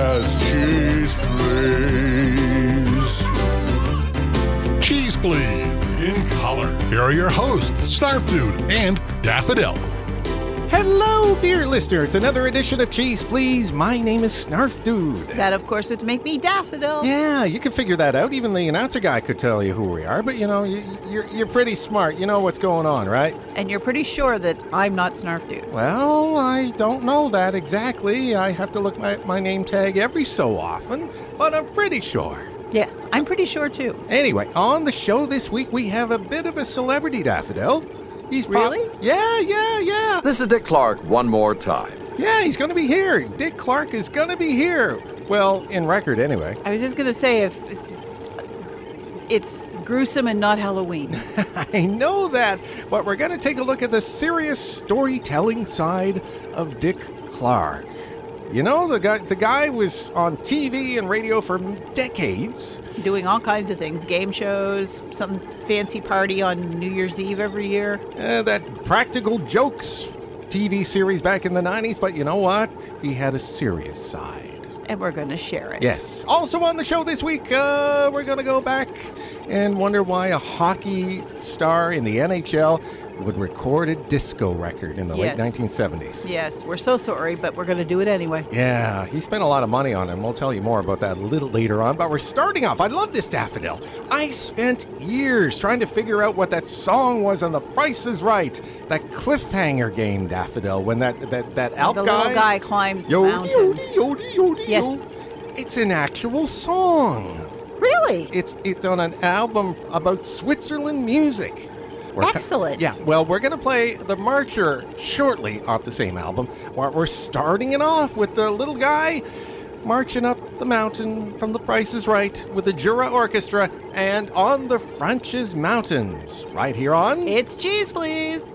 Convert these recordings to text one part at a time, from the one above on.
It's Cheese Please. Cheese Please, in color. Here are your hosts, Snarf Dude and Daffodil. Hello, dear listener. It's another edition of Cheese Please. My name is Snarf Dude. That, of course, would make me Daffodil. Yeah, you can figure that out. Even the announcer guy could tell you who we are, but you know, you, you're, you're pretty smart. You know what's going on, right? And you're pretty sure that I'm not Snarf Dude. Well, I don't know that exactly. I have to look at my name tag every so often, but I'm pretty sure. Yes, I'm pretty sure too. Anyway, on the show this week, we have a bit of a celebrity daffodil. He's pop- Really? yeah, yeah, yeah. This is Dick Clark one more time. Yeah, he's going to be here. Dick Clark is going to be here. Well, in record anyway. I was just going to say if it's, it's gruesome and not Halloween. I know that, but we're going to take a look at the serious storytelling side of Dick Clark. You know, the guy the guy was on TV and radio for decades. Doing all kinds of things game shows, some fancy party on New Year's Eve every year. Uh, that Practical Jokes TV series back in the 90s, but you know what? He had a serious side. And we're going to share it. Yes. Also on the show this week, uh, we're going to go back and wonder why a hockey star in the NHL would record a disco record in the Yes. late 1970s. Yes, we're so sorry, but we're going to do it anyway. Yeah, he spent a lot of money on it, and we'll tell you more about that a little later on. But we're starting off. I love this daffodil. I spent years trying to figure out what that song was on The Price is Right. That cliffhanger game, Daffodil, when that that that Alp the guy, little guy climbs the mountain. yodi, yodi, Yes. It's an actual song. Really? It's it's on an album about Switzerland music. We're Excellent. yeah, well, we're going to play the Marcher shortly off the same album. We're, we're starting it off with the little guy marching up the mountain from The Price is Right with the Jura Orchestra and on the French's Mountains, right here on. It's cheese, please.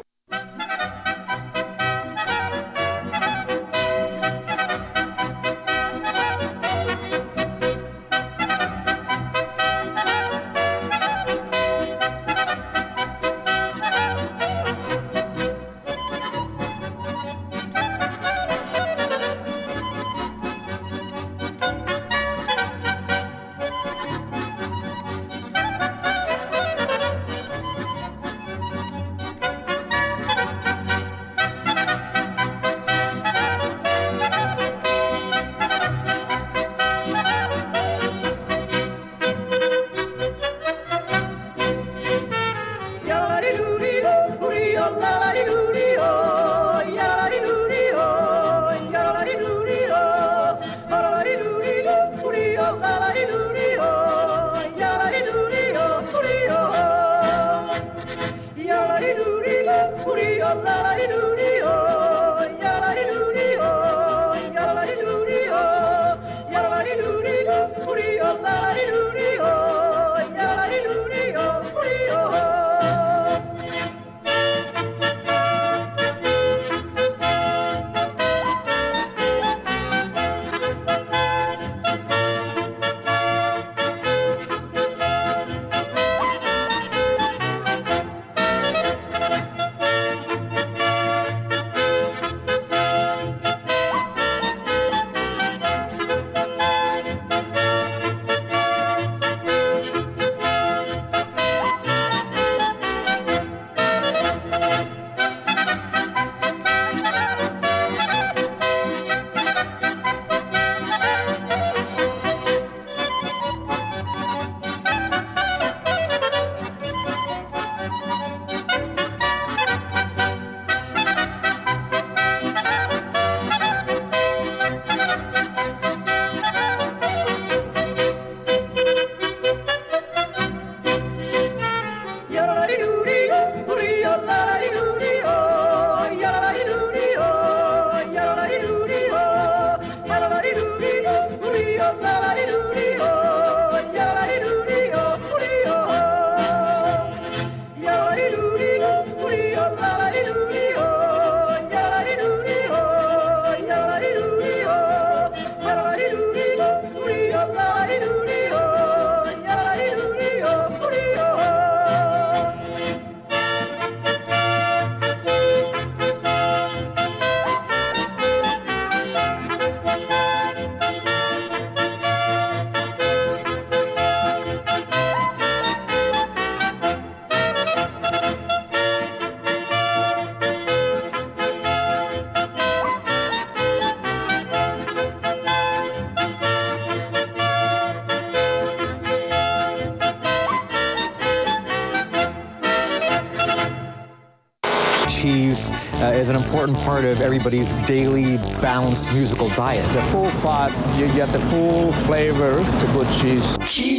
Is an important part of everybody's daily balanced musical diet. It's a full fat, you get the full flavor. It's a good cheese. Cheese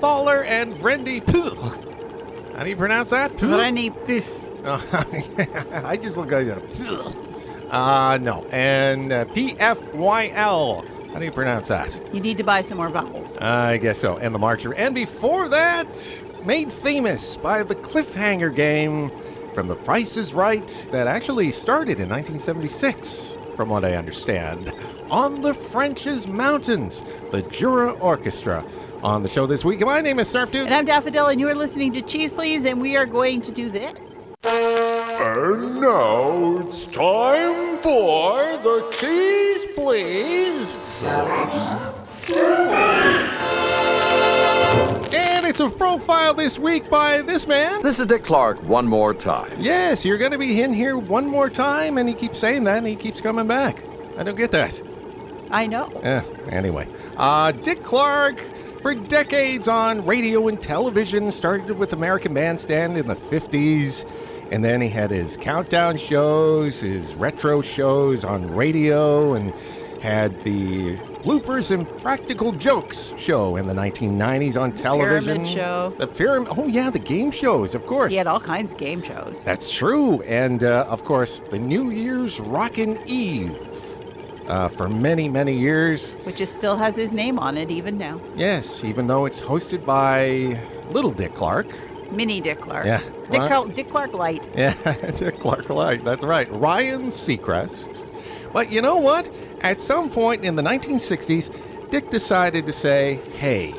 Mummenthaler and Vrendy Puch. How do you pronounce that? Puch? Rennie Biff. I just look like a. Uh, no. And uh, P F Y L. How do you pronounce that? You need to buy some more vowels. I guess so. And the Marcher. And before that, made famous by the cliffhanger game from The Price is Right that actually started in 1976, from what I understand, on the French's Mountains, the Jura Orchestra. On the show this week, my name is Snarf Dude. And I'm Daffodil, and you are listening to Cheese Please, and we are going to do this. And now it's time for the Cheese Please. And it's a profile this week by this man. This is Dick Clark one more time. Yes, you're going to be in here one more time, and he keeps saying that, and he keeps coming back. I don't get that. I know. Eh, anyway, uh, Dick Clark, for decades on radio and television, started with American Bandstand in the 50s, and then he had his countdown shows, his retro shows on radio, and had the bloopers and practical jokes show in the 1990s on television. Pyramid Show. The pyramid. Oh yeah, the game shows, of course. He had all kinds of game shows. That's true. And uh, of course, the New Year's Rockin' Eve uh, for many, many years. Which is, still has his name on it even now. Yes, even though it's hosted by Little Dick Clark. Mini Dick Clark. Yeah. Dick. Clark, Dick Clark Light. Yeah, Dick Clark Light. That's right. Ryan Seacrest. But you know what? At some point in the 1960s, Dick decided to say, hey,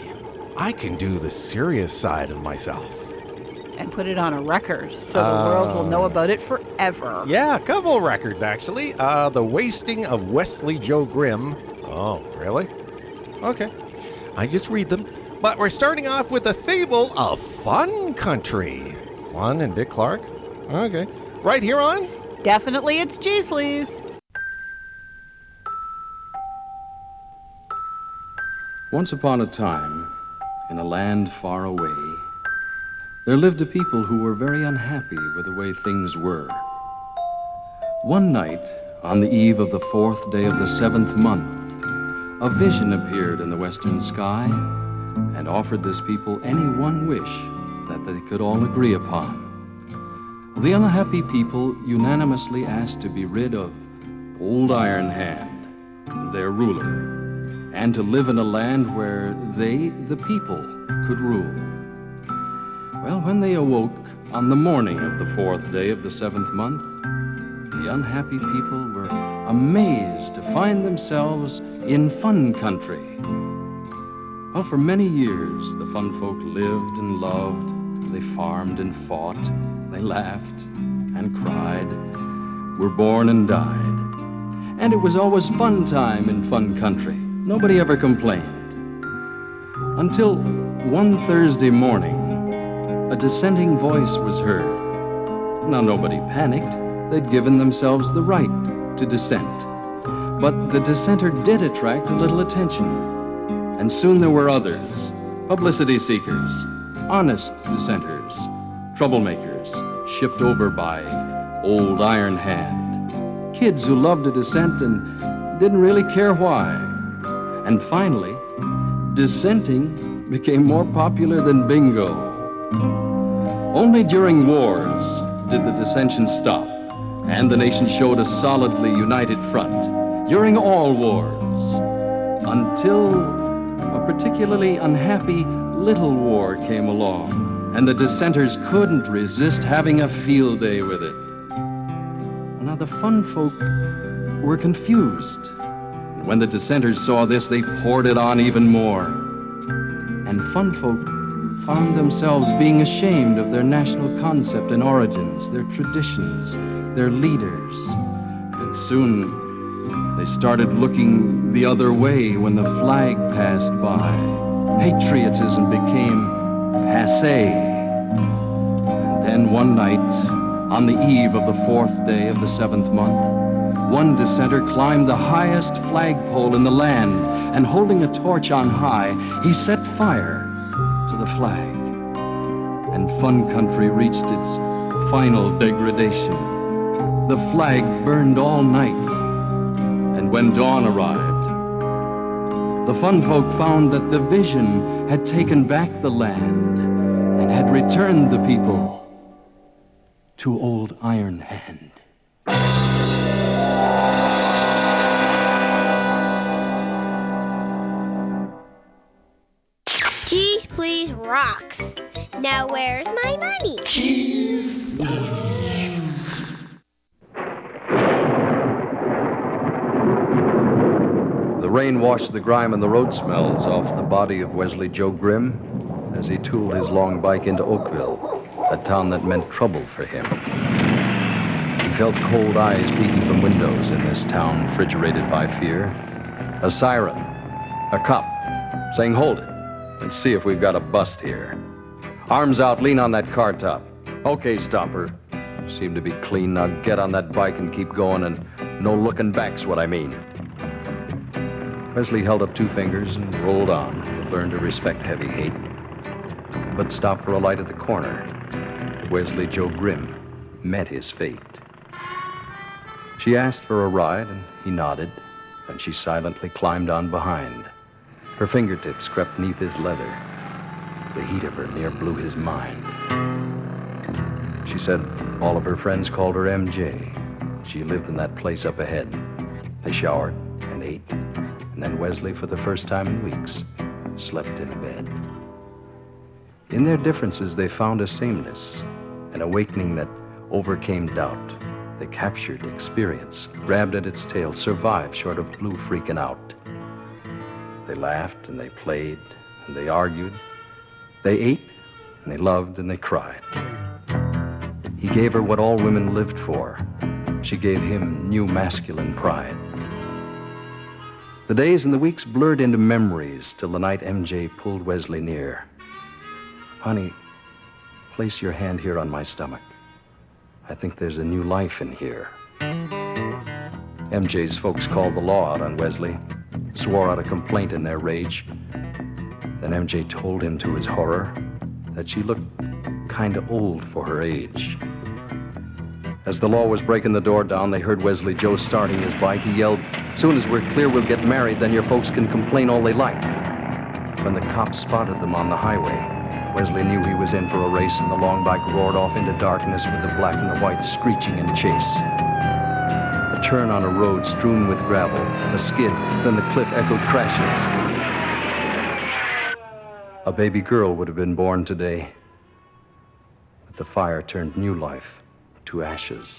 I can do the serious side of myself. And put it on a record so the world will know about it forever. Yeah, a couple of records actually. Uh, the Wasting of Wesley Joe Grimm. Oh, really? Okay. I just read them. But we're starting off with a fable of Fun Country. Fun and Dick Clark. Okay. Right here on Definitely it's cheese, please. Once upon a time, in a land far away, there lived a people who were very unhappy with the way things were. One night, on the eve of the fourth day of the seventh month, a vision appeared in the western sky and offered this people any one wish that they could all agree upon. The unhappy people unanimously asked to be rid of Old Iron Hand, their ruler, and to live in a land where they, the people, could rule. Well, when they awoke on the morning of the fourth day of the seventh month, the unhappy people were amazed to find themselves in Fun Country. Well, for many years, the Fun folk lived and loved. They farmed and fought. They laughed and cried, were born and died. And it was always fun time in Fun Country. Nobody ever complained. Until one Thursday morning, a dissenting voice was heard. Now, nobody panicked. They'd given themselves the right to dissent. But the dissenter did attract a little attention. And soon there were others publicity seekers, honest dissenters, troublemakers, shipped over by Old Iron Hand. Kids who loved to dissent and didn't really care why. And finally, dissenting became more popular than bingo. Only during wars did the dissension stop, and the nation showed a solidly united front during all wars, until a particularly unhappy little war came along, and the dissenters couldn't resist having a field day with it. Now, the fun folk were confused. When the dissenters saw this, they poured it on even more. And fun folk found themselves being ashamed of their national concept and origins, their traditions, their leaders. And soon they started looking the other way when the flag passed by. Patriotism became passe. And then one night, on the eve of the fourth day of the seventh month, one dissenter climbed the highest flagpole in the land, and holding a torch on high, he set fire to the flag. And Fun Country reached its final degradation. The flag burned all night, and when dawn arrived, the fun folk found that the vision had taken back the land and had returned the people to Old Iron Hand. Cheese Please rocks. Now where's my money? The rain washed the grime and the road smells off the body of Wesley Joe Grimm as he tooled his long bike into Oakville, a town that meant trouble for him. He felt cold eyes peeking from windows in this town refrigerated by fear. A siren, a cop, saying, Hold it, and see if we've got a bust here. Arms out, lean on that car top. Okay, stopper. You seem to be clean. Now get on that bike and keep going, and no looking back's what I mean. Wesley held up two fingers and rolled on. Learned to respect heavy hate, but stopped for a light at the corner. Wesley Joe Grimm met his fate. She asked for a ride, and he nodded, and she silently climbed on behind. Her fingertips crept neath his leather. The heat of her near blew his mind. She said all of her friends called her MJ. She lived in that place up ahead. They showered and ate, and then Wesley, for the first time in weeks, slept in bed. In their differences, they found a sameness, an awakening that overcame doubt. They captured experience, grabbed at its tail, survived short of blue freaking out. They laughed and they played and they argued. They ate and they loved and they cried. He gave her what all women lived for. She gave him new masculine pride. The days and the weeks blurred into memories till the night MJ pulled Wesley near. Honey, place your hand here on my stomach. I think there's a new life in here. MJ's folks called the law out on Wesley, swore out a complaint in their rage. Then MJ told him to his horror that she looked kinda old for her age. As the law was breaking the door down, they heard Wesley Joe starting his bike. He yelled, Soon as we're clear, we'll get married, then your folks can complain all they like. When the cops spotted them on the highway, Wesley knew he was in for a race, and the long bike roared off into darkness with the black and the white screeching in chase. Turn on a road strewn with gravel, a skid, then the cliff echoed crashes. A baby girl would have been born today, but the fire turned new life to ashes.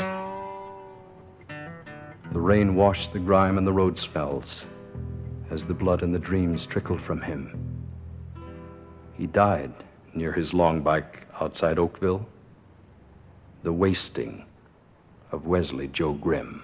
The rain washed the grime and the road smells as the blood and the dreams trickled from him. He died near his long bike outside Oakville. The wasting of Wesley Joe Grimm.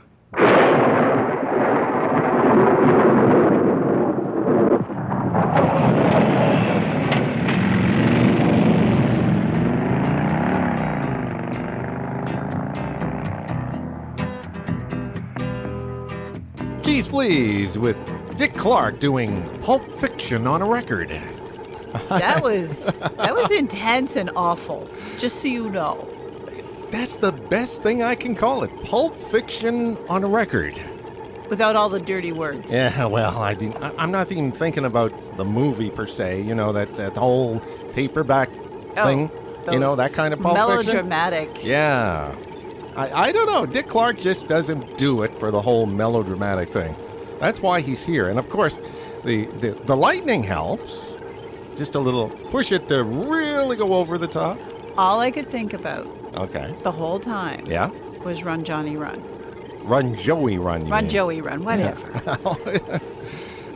Cheese Please with Dick Clark doing Pulp Fiction on a record. That was that was intense and awful. Just so you know. That's the best thing I can call it. Pulp Fiction on a record. Without all the dirty words. Yeah, well, I didn't, I- I'm not even thinking about the movie per se. You know that that whole paperback Oh, thing. You know that kind of Pulp Fiction. melodramatic. Yeah. I, I don't know. Dick Clark just doesn't do it for the whole melodramatic thing. That's why he's here. And of course, the, the, the lightning helps. Just a little push it to really go over the top. All I could think about Okay. the whole time Yeah. was Run Johnny Run. Run Joey Run. you Run mean. Joey Run, whatever.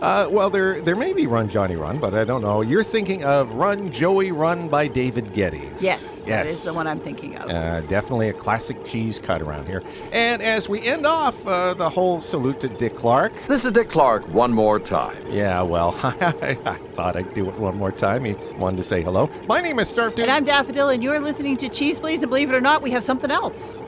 Uh, well, there there may be Run Johnny Run, but I don't know. You're thinking of Run Joey Run by David Geddes. Yes, that is the one I'm thinking of. Uh, definitely a classic cheese cut around here. And as we end off uh, the whole salute to Dick Clark. This is Dick Clark one more time. Yeah, well, I thought I'd do it one more time. He wanted to say hello. My name is Snarf Dude. And I'm Daffodil, and you're listening to Cheese Please, and believe it or not, we have something else.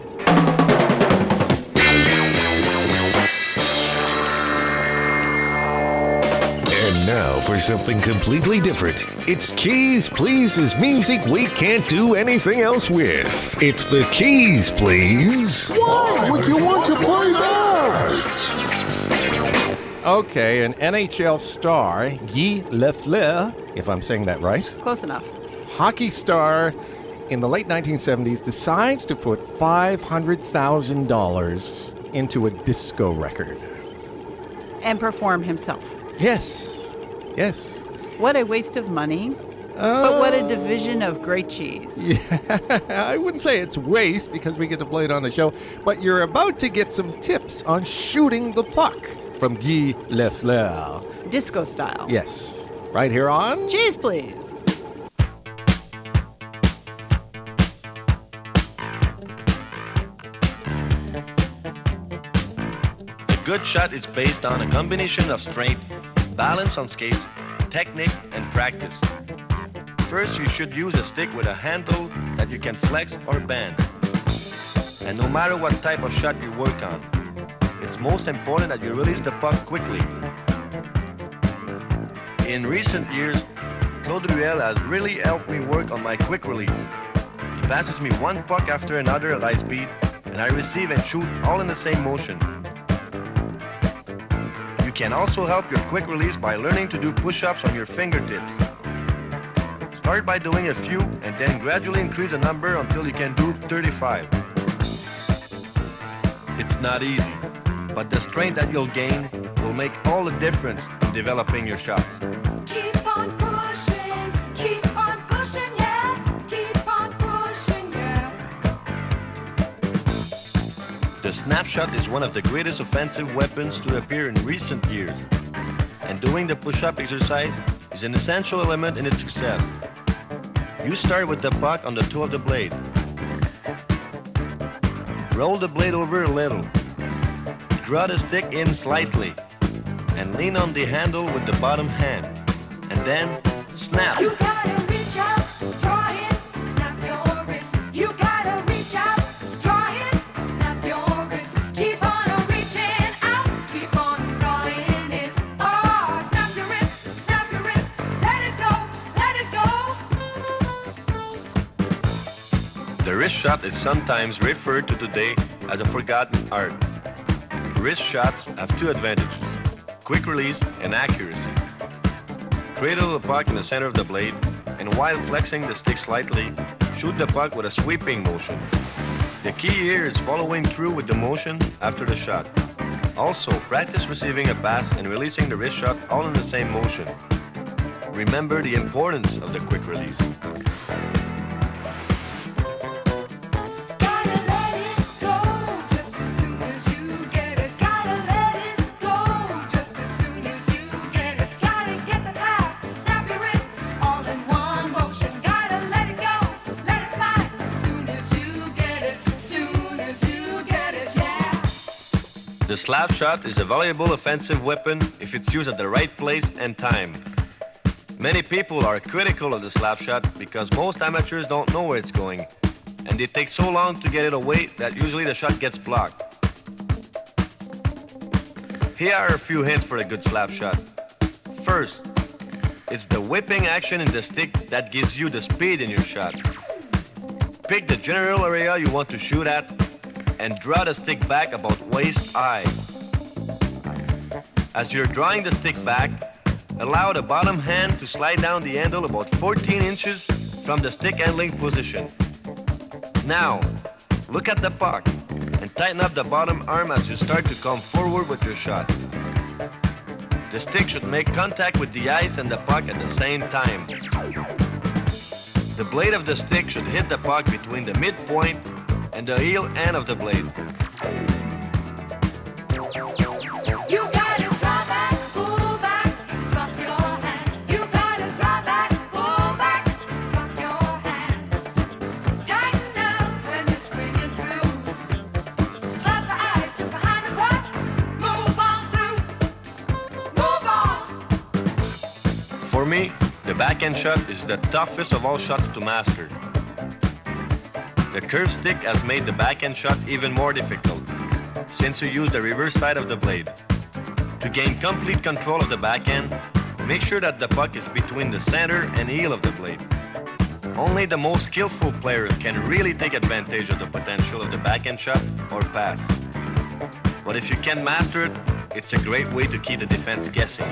Now for something completely different. It's Cheese Please's music we can't do anything else with. It's the Cheese Please. Why would you want to play that? Okay, an NHL star, Guy Lafleur, if I'm saying that right, Close enough. hockey star in the late 1970s, decides to put $500,000 into a disco record. And perform himself. Yes, yes. What a waste of money. but what a division of great cheese. I wouldn't say it's waste because we get to play it on the show, but you're about to get some tips on shooting the puck from Guy Lafleur. Disco style. Yes, right here on Cheese Please. A good shot is based on a combination of strength, balance on skates, technique, and practice. First, you should use a stick with a handle that you can flex or bend. And no matter what type of shot you work on, it's most important that you release the puck quickly. In recent years, Claude Ruel has really helped me work on my quick release. He passes me one puck after another at high speed, and I receive and shoot all in the same motion. Can also help your quick release by learning to do push-ups on your fingertips. Start by doing a few and then gradually increase the number until you can do 35. It's not easy, but the strength that you'll gain will make all the difference in developing your shots. Snapshot is one of the greatest offensive weapons to appear in recent years, and doing the push-up exercise is an essential element in its success. You start with the puck on the toe of the blade. Roll the blade over a little. Draw the stick in slightly. And lean on the handle with the bottom hand. And then snap. The wrist shot is sometimes referred to today as a forgotten art. Wrist shots have two advantages quick release and accuracy. Cradle the puck in the center of the blade, and while flexing the stick slightly, shoot the puck with a sweeping motion. The key here is following through with the motion after the shot. Also, practice receiving a pass and releasing the wrist shot all in the same motion. Remember the importance of the quick release. Slap shot is a valuable offensive weapon if it's used at the right place and time. Many people are critical of the slap shot because most amateurs don't know where it's going, and they take so long to get it away that usually the shot gets blocked. Here are a few hints for a good slap shot. First, it's the whipping action in the stick that gives you the speed in your shot. Pick the general area you want to shoot at and draw the stick back about waist high. As you're drawing the stick back, allow the bottom hand to slide down the handle about 14 inches from the stick handling position. Now, look at the puck and tighten up the bottom arm as you start to come forward with your shot. The stick should make contact with the ice and the puck at the same time. The blade of the stick should hit the puck between the midpoint and the heel end of the blade. You gotta draw back, pull back, drop your hand. You gotta draw back, pull back, drop your hand. Tighten up when you're swinging through. Slap the ice just behind the puck. Move on through. Move on. For me, the backhand shot is the toughest of all shots to master. The curved stick has made the backhand shot even more difficult, since you use the reverse side of the blade. To gain complete control of the backhand, make sure that the puck is between the center and heel of the blade. Only the most skillful players can really take advantage of the potential of the backhand shot or pass. But if you can master it, it's a great way to keep the defense guessing.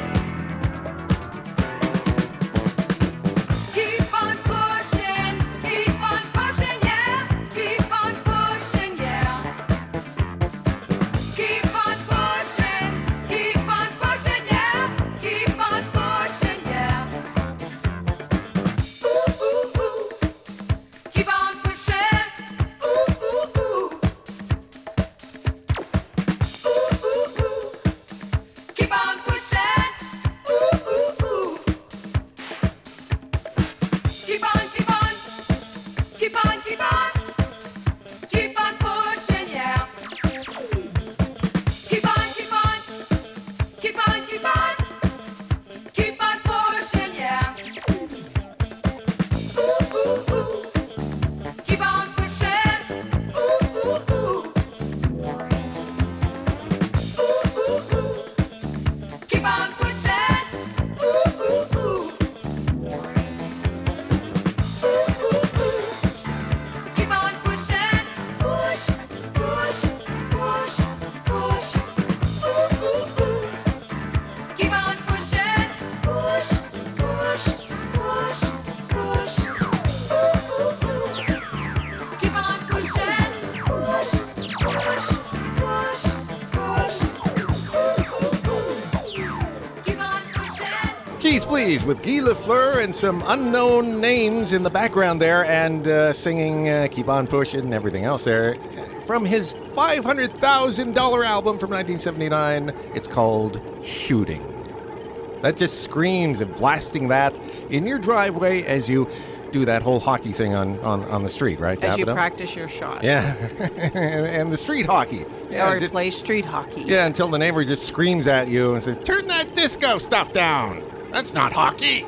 Please, with Guy Lafleur and some unknown names in the background there, and uh, singing uh, "Keep on Pushing" and everything else there from his five hundred thousand dollar album from 1979. It's called "Shooting." That just screams of blasting that in your driveway as you do that whole hockey thing on, on, on the street, right? As you practice your shots. Yeah, and, and the street hockey. Yeah, or just- play street hockey. yeah, until the neighbor just screams at you and says, "Turn that disco stuff down. That's not hockey."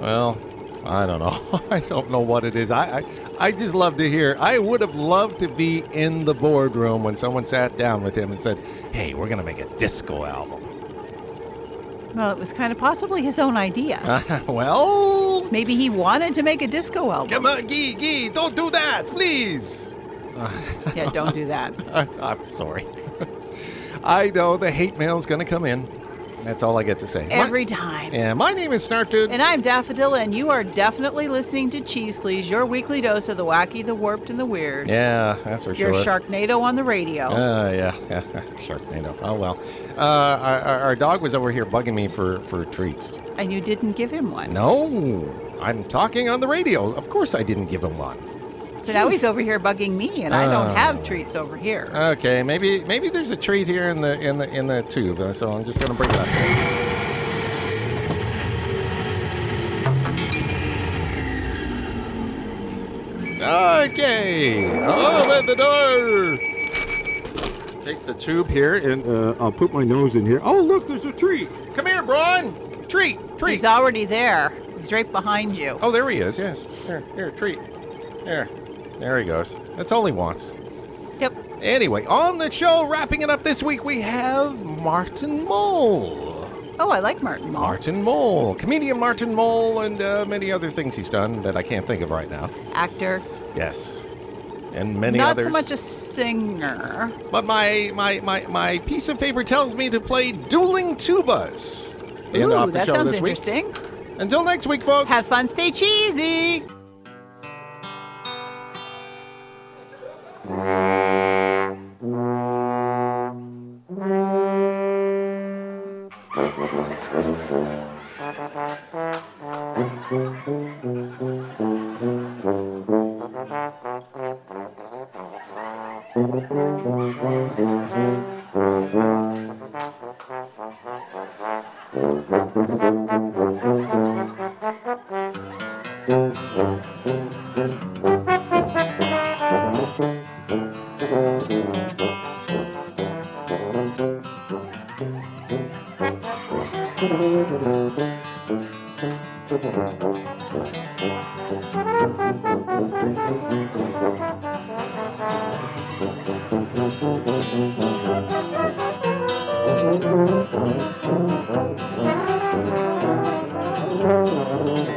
Well, I don't know. I don't know what it is. I, I I just love to hear. I would have loved to be in the boardroom when someone sat down with him and said, "Hey, we're gonna make a disco album." Well, it was kind of possibly his own idea. Uh, well, Maybe he wanted to make a disco album. come on, Gee, Gee, don't do that, please. Yeah, don't do that. I, I'm sorry. I know the hate mail is gonna come in. That's all I get to say. My- Every time. yeah, my name is Snarf Dude. And I'm Daffodilla, and you are definitely listening to Cheese Please, your weekly dose of the wacky, the warped, and the weird. Yeah, that's for sure. Your sure. Sharknado on the radio. Uh, yeah, yeah, Sharknado. Oh well. Uh, our, our- our dog was over here bugging me for for treats. and you didn't give him one. No, I'm talking on the radio. Of course, I didn't give him one. So now he's over here bugging me, and I don't Oh. have treats over here. Okay, maybe maybe there's a treat here in the in the in the tube. uh, So I'm just gonna bring it up. Okay, open the door. Take the tube here and uh, I'll put my nose in here. Oh, look, there's a treat. Come here, Braun. Treat, treat. He's already there. He's right behind you. Oh, there he is. Yes. Here, here, treat. There, there he goes. That's all he wants. Yep. Anyway, on the show, wrapping it up this week, we have Martin Mull. Oh, I like Martin Mull. Martin Mull, comedian Martin Mull, and uh, many other things he's done that I can't think of right now. Actor. Yes, and many Not others. Not so much a singer. But my, my my my piece of paper tells me to play dueling tubas. Ooh, that sounds this week. interesting. Until next week, folks. Have fun, stay cheesy. Mm-hmm. Cheese